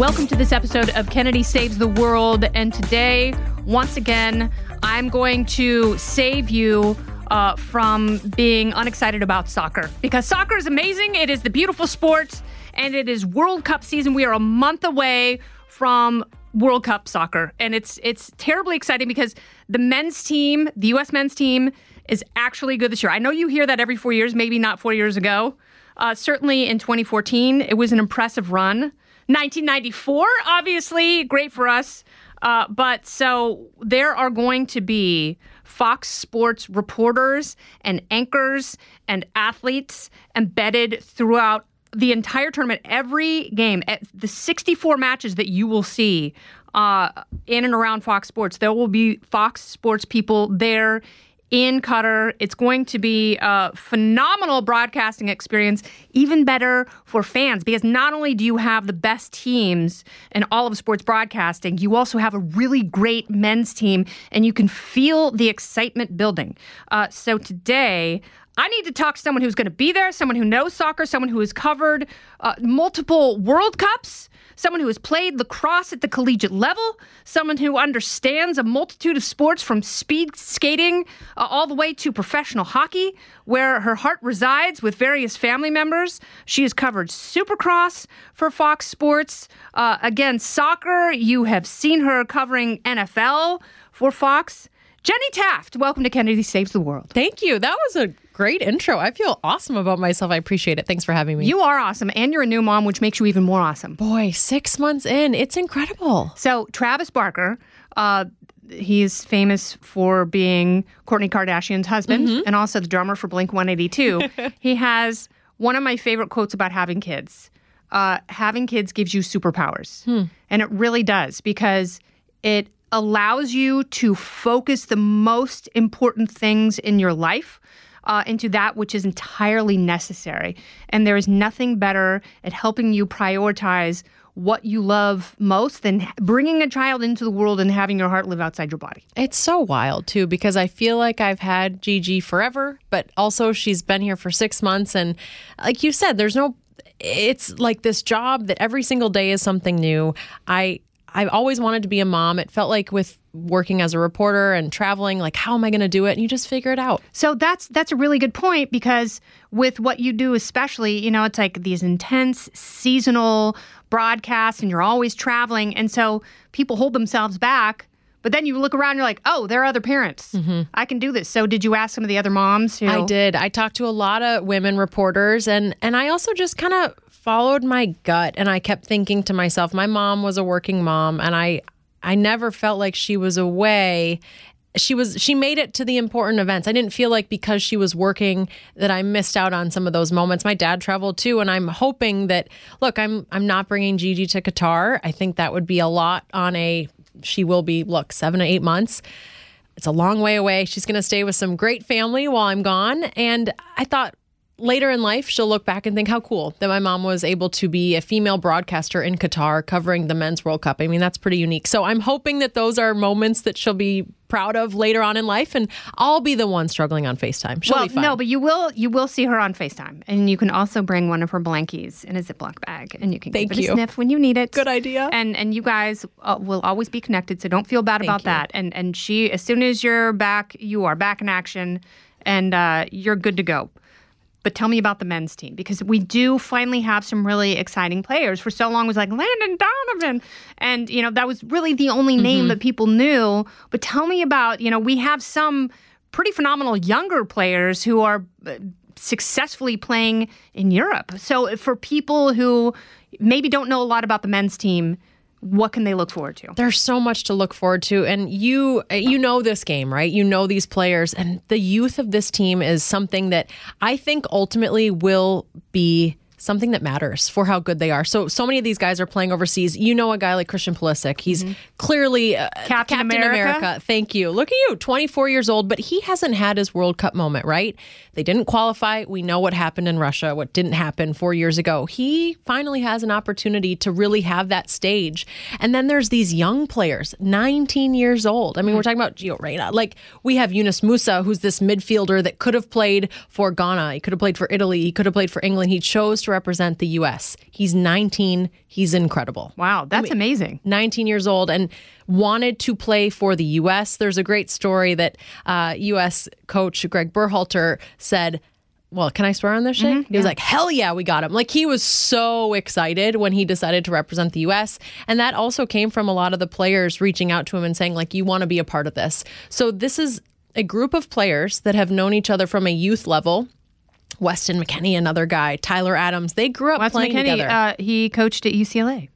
Welcome to this episode of Kennedy Saves the World. And today, once again, I'm going to save you uh, from being unexcited about soccer because soccer is amazing. It is the beautiful sport, and it is World Cup season. We are a month away from World Cup soccer, and it's it's terribly exciting because the men's team, the U.S. men's team, is actually good this year. I know you hear that every four years, maybe not four years ago. Uh, certainly in 2014, it was an impressive run. 1994, obviously, great for us. Uh, but so there are going to be Fox Sports reporters and anchors and athletes embedded throughout the entire tournament, every game, at the 64 matches that you will see uh, in and around Fox Sports. There will be Fox Sports people there in Qatar. It's going to be a phenomenal broadcasting experience, even better for fans, because not only do you have the best teams in all of sports broadcasting, you also have a really great men's team, and you can feel the excitement building. Uh, so today, I need to talk to someone who's going to be there, someone who knows soccer, someone who has covered uh, multiple World Cups someone who has played lacrosse at the collegiate level, someone who understands a multitude of sports from speed skating uh, all the way to professional hockey, where her heart resides with various family members. She has covered supercross for Fox Sports. Uh, again, soccer, you have seen her covering NFL for Fox. Jenny Taft, welcome to Kennedy Saves the World. Thank you. That was a great intro. I feel awesome about myself. I appreciate it. Thanks for having me. You are awesome, and you're a new mom, which makes you even more awesome. Boy, six months in, it's incredible. So, Travis Barker, uh, he's famous for being Kourtney Kardashian's husband mm-hmm. and also the drummer for Blink 182. he has one of my favorite quotes about having kids. Uh, having kids gives you superpowers. Hmm. And it really does because it allows you to focus the most important things in your life uh, into that which is entirely necessary. And there is nothing better at helping you prioritize what you love most than bringing a child into the world and having your heart live outside your body. It's so wild too because I feel like I've had Gigi forever, but also she's been here for 6 months and like you said there's no it's like this job that every single day is something new. I I've always wanted to be a mom. It felt like with working as a reporter and traveling, like how am I going to do it? And you just figure it out. So that's that's a really good point because with what you do, especially, you know, it's like these intense seasonal broadcasts, and you're always traveling, and so people hold themselves back. But then you look around, and you're like, oh, there are other parents. Mm-hmm. I can do this. So, did you ask some of the other moms? Who... I did. I talked to a lot of women reporters, and and I also just kind of followed my gut and I kept thinking to myself, my mom was a working mom and I I never felt like she was away. She was she made it to the important events. I didn't feel like because she was working that I missed out on some of those moments. My dad traveled too and I'm hoping that look, I'm I'm not bringing Gigi to Qatar. I think that would be a lot on a she will be look, 7 to 8 months. It's a long way away. She's going to stay with some great family while I'm gone and I thought later in life, she'll look back and think how cool that my mom was able to be a female broadcaster in Qatar covering the men's World Cup. I mean, that's pretty unique. So I'm hoping that those are moments that she'll be proud of later on in life, and I'll be the one struggling on FaceTime. She'll well, no, but you will you will see her on FaceTime, and you can also bring one of her blankies in a Ziploc bag, and you can Thank give it you. a sniff when you need it. Good idea. And and you guys uh, will always be connected, so don't feel bad Thank about you. that. And and she, as soon as you're back, you are back in action, and uh, you're good to go. But tell me about the men's team because we do finally have some really exciting players. For so long, it was like Landon Donovan, and you know that was really the only name mm-hmm. that people knew. But tell me about you know we have some pretty phenomenal younger players who are uh, successfully playing in Europe. So for people who maybe don't know a lot about the men's team, what can they look forward to? There's so much to look forward to and you you know this game, right? You know these players and the youth of this team is something that I think ultimately will be something that matters for how good they are. So so many of these guys are playing overseas. You know a guy like Christian Pulisic. He's clearly uh, Captain America. Thank you. Look at you, 24 years old, but he hasn't had his World Cup moment, right? They didn't qualify. We know what happened in Russia, what didn't happen 4 years ago. He finally has an opportunity to really have that stage. And then there's these young players, 19 years old. I mean, we're talking about Gio Reyna. Like we have Yunus Musah, who's this midfielder that could have played for Ghana. He could have played for Italy. He could have played for England. He chose to represent the U.S. He's 19. He's incredible. Wow, that's amazing. 19 years old and wanted to play for the U.S. There's a great story that uh, U.S. coach Greg Berhalter said. Well, can I swear on this shit? he was like, hell yeah, we got him. Like, he was so excited when he decided to represent the U.S. And that also came from a lot of the players reaching out to him and saying, like, you want to be a part of this. So, this is a group of players that have known each other from a youth level. Weston McKennie, another guy, Tyler Adams, they grew up Wes playing McKennie, together. uh, he coached at UCLA.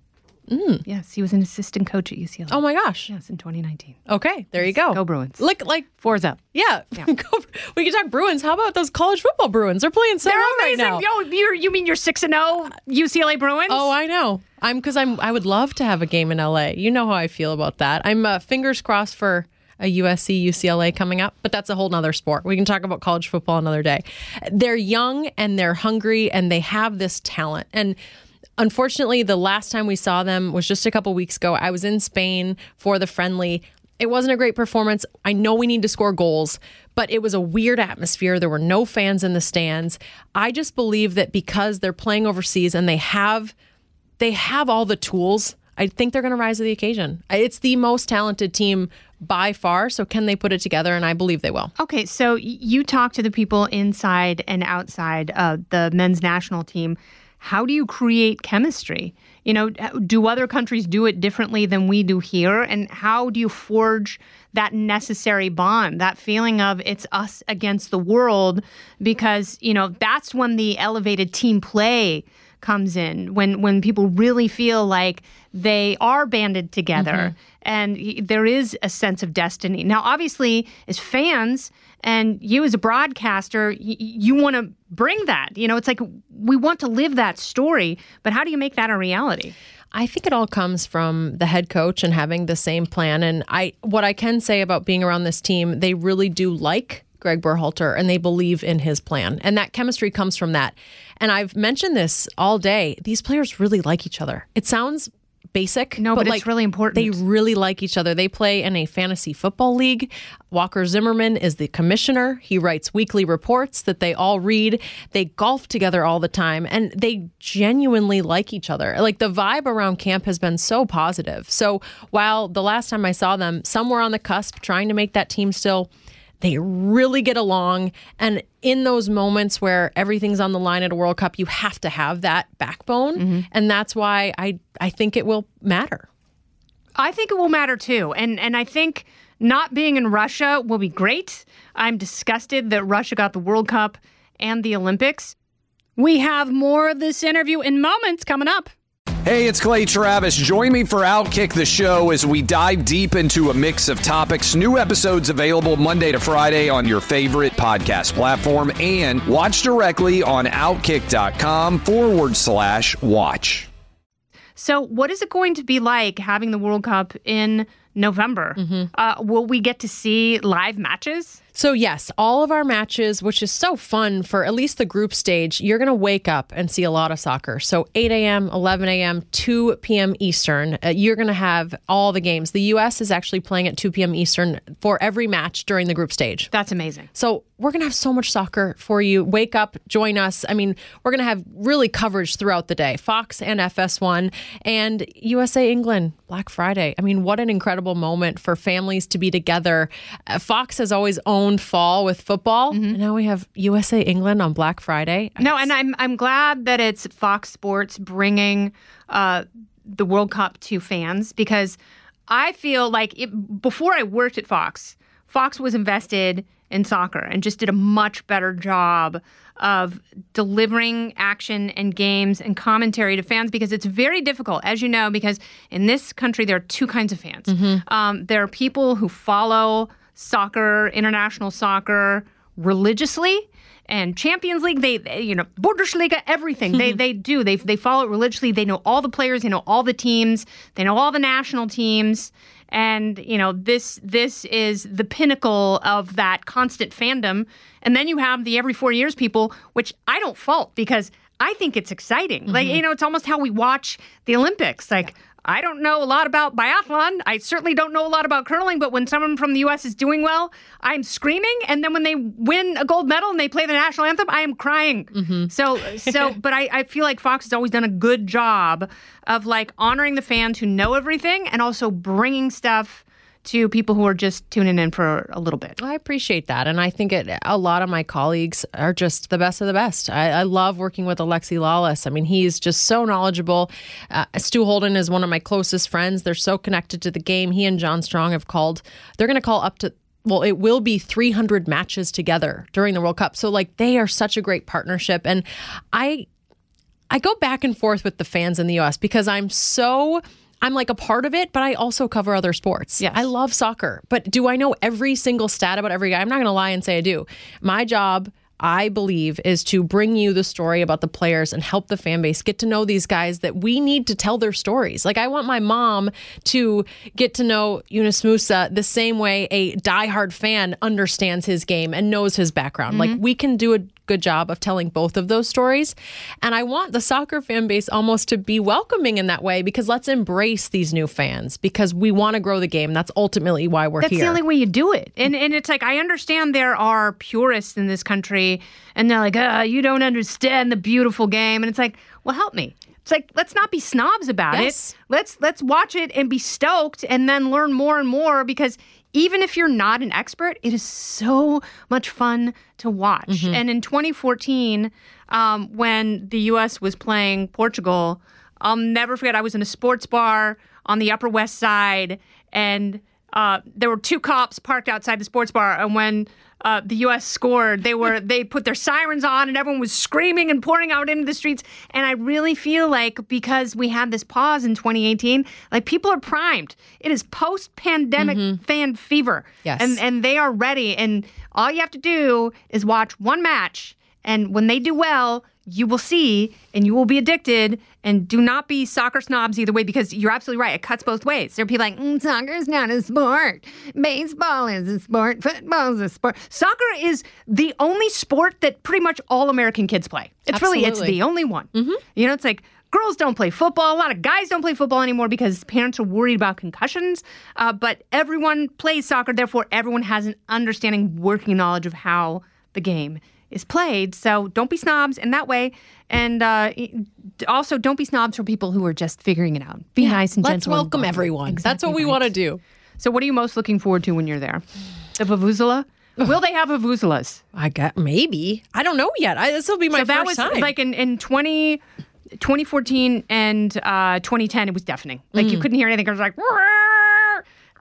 Yes, he was an assistant coach at UCLA. oh my gosh. yes, in 2019. Okay, there you go. Go Bruins. Look, like Four's up. Yeah. Go- we can talk Bruins. How about those college football Bruins? They're playing so They're well right amazing. now. Yo, you're, you mean you're six and zero UCLA Bruins? Oh, I know. I'm because I'm. I would love to have a game in LA. You know how I feel about that. I'm uh, fingers crossed for a USC UCLA coming up, but that's a whole nother sport. We can talk about college football another day. They're young and they're hungry and they have this talent and. Unfortunately, the last time we saw them was just a couple weeks ago. I was in Spain for the friendly. It wasn't a great performance. I know we need to score goals, but it was a weird atmosphere. There were no fans in the stands. I just believe that because they're playing overseas and they have they have all the tools. I think they're going to rise to the occasion. It's the most talented team by far. So can they put it together? And I believe they will. Okay, so you talk to the people inside and outside uh, the men's national team. How do you create chemistry? You know, do other countries do it differently than we do here? And how do you forge that necessary bond, that feeling of it's us against the world? Because, you know, that's when the elevated team play comes in when when people really feel like they are banded together mm-hmm. and there is a sense of destiny. Now, obviously, as fans and you as a broadcaster, y- you want to bring that. You know, it's like we want to live that story, but how do you make that a reality? I think it all comes from the head coach and having the same plan. And I, what I can say about being around this team, they really do like Greg Berhalter and they believe in his plan. And that chemistry comes from that. And I've mentioned this all day. These players really like each other. It sounds basic. No, but it's like, really important. They really like each other. They play in a fantasy football league. Walker Zimmerman is the commissioner. He writes weekly reports that they all read. They golf together all the time and they genuinely like each other. Like the vibe around camp has been so positive. So while the last time I saw them, somewhere on the cusp trying to make that team still they really get along. And in those moments where everything's on the line at a World Cup, you have to have that backbone. Mm-hmm. And that's why I, I think it will matter. I think it will matter too. And and I think not being in Russia will be great. I'm disgusted that Russia got the World Cup and the Olympics. We have more of this interview in moments coming up. Hey, it's Clay Travis. Join me for Outkick the Show as we dive deep into a mix of topics. New episodes available Monday to Friday on your favorite podcast platform and watch directly on outkick.com forward slash watch. So, what is it going to be like having the World Cup in November? Uh, will we get to see live matches? So, yes, all of our matches, which is so fun for at least the group stage, you're going to wake up and see a lot of soccer. So, 8 a.m., 11 a.m., 2 p.m. Eastern, uh, you're going to have all the games. The U.S. is actually playing at 2 p.m. Eastern for every match during the group stage. That's amazing. So we're going to have so much soccer for you. Wake up, join us. I mean, we're going to have really coverage throughout the day. Fox and FS1 and USA England Black Friday. I mean, what an incredible moment for families to be together. Uh, Fox has always owned fall with football, and now we have USA England on Black Friday. No, and I'm I'm glad that it's Fox Sports bringing uh, the World Cup to fans because I feel like it, before I worked at Fox, Fox was invested in soccer and just did a much better job of delivering action and games and commentary to fans because it's very difficult, as you know, because in this country there are two kinds of fans. Um, there are people who follow soccer, international soccer, religiously. and Champions League. They, you know, Bundesliga, everything. they they do. They they follow it religiously. They know all the players. They know all the teams. They know all the national teams. And you know this this is the pinnacle of that constant fandom. And then you have the every four years people, which I don't fault because I think it's exciting. Like Mm-hmm. you know, it's almost how we watch the Olympics. Like. I don't know a lot about biathlon. I certainly don't know a lot about curling, but when someone from the US is doing well, I'm screaming. And then when they win a gold medal and they play the national anthem, I am crying. Mm-hmm. So, so, but I, I feel like Fox has always done a good job of like honoring the fans who know everything and also bringing stuff to people who are just tuning in for a little bit. I appreciate that. And I think it, a lot of my colleagues are just the best of the best. I, I love working with Alexi Lalas. I mean, he's just so knowledgeable. Uh, Stu Holden is one of my closest friends. They're so connected to the game. He and John Strong have called, they're going to call up to, well, it will be 300 matches together during the World Cup. So, like, they are such a great partnership. And I, I go back and forth with the fans in the US because I'm so I'm like a part of it, but I also cover other sports. Yes. I love soccer, but do I know every single stat about every guy? I'm not going to lie and say I do. My job I believe is to bring you the story about the players and help the fan base get to know these guys that we need to tell their stories. Like I want my mom to get to know Yunus Musah the same way a diehard fan understands his game and knows his background. Like mm-hmm. we can do a good job of telling both of those stories. And I want the soccer fan base almost to be welcoming in that way because let's embrace these new fans because we want to grow the game. That's ultimately why we're That's here. That's the only way you do it. And and it's like I understand there are purists in this country and they're like, uh, you don't understand the beautiful game. And it's like, well, help me. It's like let's not be snobs about Yes. it. Let's let's watch it and be stoked and then learn more and more because even if you're not an expert, it is so much fun to watch. And in 2014, um, when the U.S. was playing Portugal, I'll never forget. I was in a sports bar on the Upper West Side, and uh, there were two cops parked outside the sports bar. And when uh, the U.S. scored, they were they put their sirens on, and everyone was screaming and pouring out into the streets. And I really feel like because we had this pause in 2018, like people are primed. It is post-pandemic fan fever, Yes. and and they are ready. And all you have to do is watch one match, and when they do well, you will see, and you will be addicted. And do not be soccer snobs either way, because you're absolutely right. It cuts both ways. There are people like, mm, soccer's not a sport. Baseball is a sport. Football is a sport. Soccer is the only sport that pretty much all American kids play. It's really, it's the only one. You know, it's like girls don't play football. A lot of guys don't play football anymore because parents are worried about concussions. Uh, but everyone plays soccer. Therefore, everyone has an understanding, working knowledge of how the game is played. So don't be snobs in that way. And uh, also, don't be snobs for people who are just figuring it out. Be nice and Let's gentle. and welcome everyone. That's Exactly what we right. want to do. So, what are you most looking forward to when you're there? The Vuvuzela? Will they have Vuvuzelas? I got maybe. I don't know yet. This will be my so that first was time. like in, in 20, 2014 and uh, 2010 it was deafening like Mm. you couldn't hear anything it was like!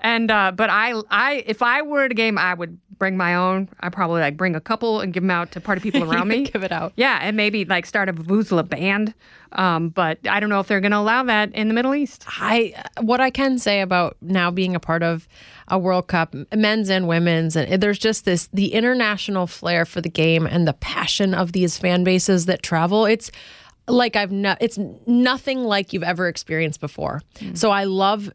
And uh, but I I if I were at a game I would bring my own I probably like bring a couple and give them out to party people around me Give it out. yeah and maybe like start a Vuvuzela band um, but I don't know if they're going to allow that in the Middle East I what I can say about now being a part of a World Cup, men's and women's, and there's just this the international flair for the game and the passion of these fan bases that travel. It's like I've no, it's nothing like you've ever experienced before. So I love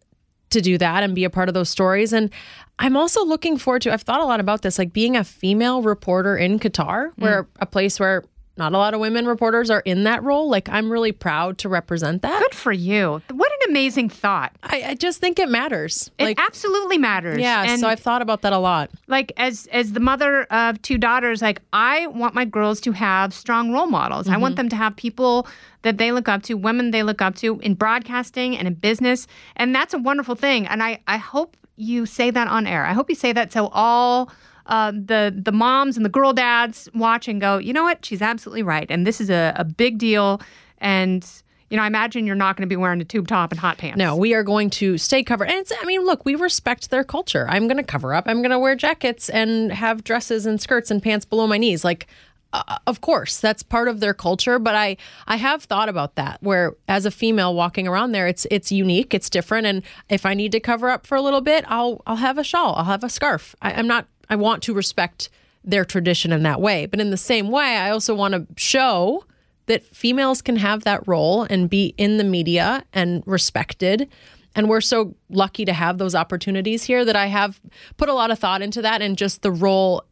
to do that and be a part of those stories. And I'm also looking forward to. I've thought a lot about this, like being a female reporter in Qatar, where mm. a place where not a lot of women reporters are in that role. Like I'm really proud to represent that. good for you what an amazing thought I, I just think it matters. it like, absolutely matters yeah. and so I've thought about that a lot. like as as the mother of two daughters like i want my girls to have strong role models i want mm-hmm. them to have people that they look up to women they look up to in broadcasting and in business and that's a wonderful thing and i i hope you say that on air i hope you say that so all uh, the the moms and the girl dads watch and go you know what she's absolutely right and this is a, a big deal and you know i imagine you're not going to be wearing a tube top and hot pants No, we are going to stay covered. And it's, I mean, look, we respect their culture. I'm going to cover up. I'm going to wear jackets and have dresses and skirts and pants below my knees. Like, uh, of course, that's part of their culture. But I, I have thought about that. Where as a female walking around there, it's it's unique, it's different. And if I need to cover up for a little bit, I'll I'll have a shawl, I'll have a scarf. I, I'm not. I want to respect their tradition in that way. But in the same way, I also want to show that females can have that role and be in the media and respected. And we're so lucky to have those opportunities here that I have put a lot of thought into that and just the role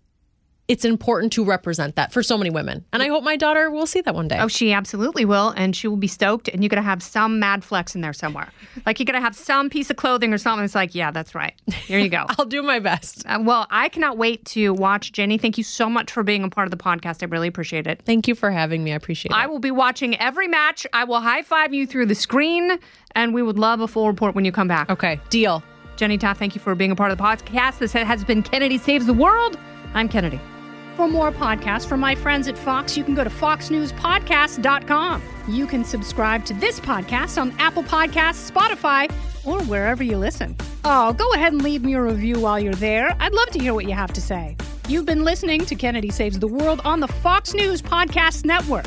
it's important to represent that for so many women. And I hope my daughter will see that one day. Oh, she absolutely will. And she will be stoked. And you're going to have some mad flex in there somewhere. Like you're going to have some piece of clothing or something. It's like, yeah, that's right. Here you go. I'll do my best. Uh, well, I cannot wait to watch Jenny. Thank you so much for being a part of the podcast. I really appreciate it. Thank you for having me. I appreciate it. I will be watching every match. I will high five you through the screen. And we would love a full report when you come back. Okay, deal. Jenny Taft, thank you for being a part of the podcast. This has been Kennedy Saves the World. I'm Kennedy. For more podcasts from my friends at Fox, you can go to foxnewspodcast.com. You can subscribe to this podcast on Apple Podcasts, Spotify, or wherever you listen. Oh, go ahead and leave me a review while you're there. I'd love to hear what you have to say. You've been listening to Kennedy Saves the World on the Fox News Podcast Network.